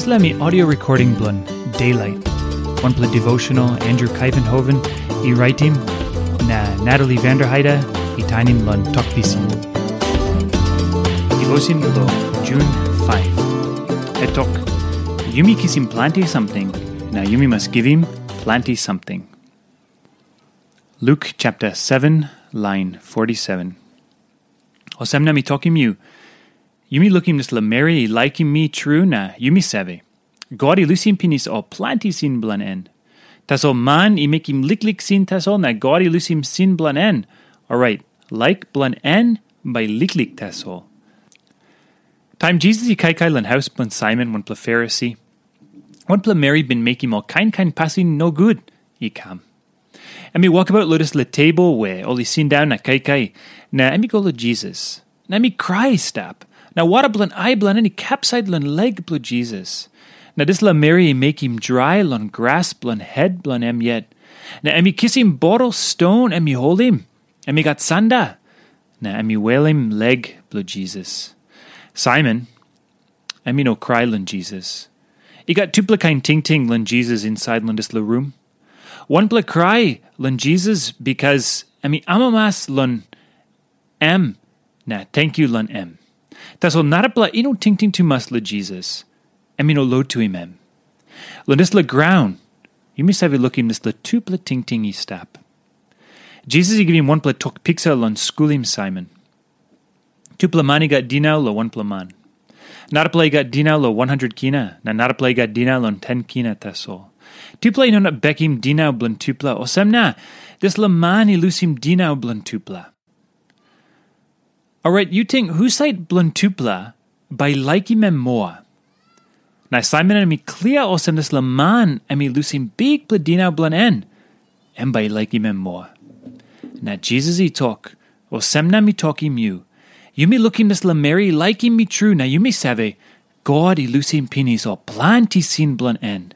Isla mi audio recording blun Daylight. One play devotional Andrew Kuyvenhoven, i writing na Natalie Vanderheide, i tainim lun tokpisin. Devotion lo June 5. Et talk. Yumi kisim planty something. Now Yumi must give him planty something. Luke chapter 7, line 47. Osemna mi tokim you. Yumi looking this la Mary liking me true na yumi save. Godi lusim pinis o planti sin blan en. Taso man i him lik lik sin taso na godi lusim sin blan en. Alright, like blan en by lik taso. Time Jesus i kai kai lan house blan Simon one pla Pharisee. One pla Mary been making all kind kind passing no good, i kam. And walk about lotus le table where all sin down na kai kai. Na emi go lo Jesus. Na me cry stap. Now waterblan eiblan any capsidlan leg blue Jesus. Now this la Mary make him dry lon grass blan head blan em yet. Now emi kiss him bottle stone emi hold him. Emi got sanda. Now emi wail him leg blue Jesus. Simon, emi no cry lon Jesus. He got two kind ting ting lon Jesus inside lon this la room. One bla cry lon Jesus because emi amamas lon em. Na thank you lon em. Taso narapla ino ting ting tu mas le Jesus. Emino lo tu imem. Lo nis le ground. You mis have looking nis le tuple ting ting i stap. Jesus i give him one ple tok pixa lon schoolim Simon. Tuple mani got dina lo one ple man. Narapla got dina lo 100 kina. Na narapla got dina lon 10 kina taso. Tuple no na bekim dina blan tupla. Osemna. Oh, this le mani lusim dina blan tupla. Alright, you think who site bluntupla by likey moa. Na Simon and me clear osem this laman and me lusim big pladina blan en. And by likey moa. Na Jesus he talk, osem na me talking mu. You me looking this Mary liking me true, na you me save. God he lusim pinis or planty sin blan en.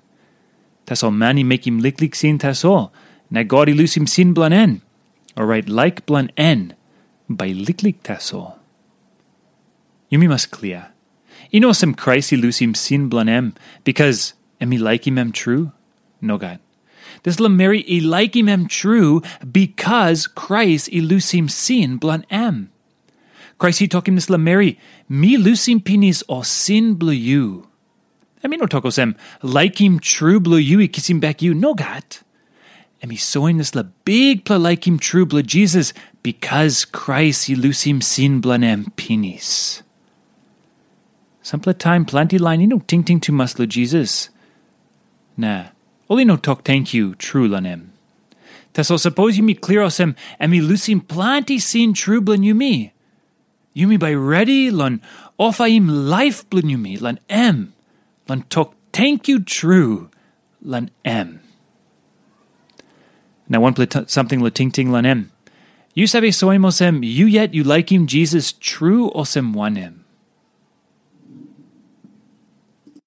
Tas all man he make him lick lick sin tas all. Na God he lusim sin blan en. Alright, like blan en by liklik taso. Yumi must clear. Sem Christi lusim sin blanem, because emi like true? No God. This e like him true because Christ elusim sin blan em. Christ he talking this la Mary, mi lusim pinis o sin blu you. I mean no toko sem like him true blu you e kiss him back you. No God. Me sowing this la big pla like him true bla Jesus because Christ elusim sin blanem pinis. Sample time plenty line you know ting ting to musla Jesus. Nah, only no talk thank you true lanem. Taso suppose you me clear osem and me lusim plenty sin true blan you me. You me by ready lon ofaim life blan you me lan em. Lan talk thank you true lan em. Now one t- something la ting ting lanem. You sabe soimosem, you yet you like him Jesus true osem wanem.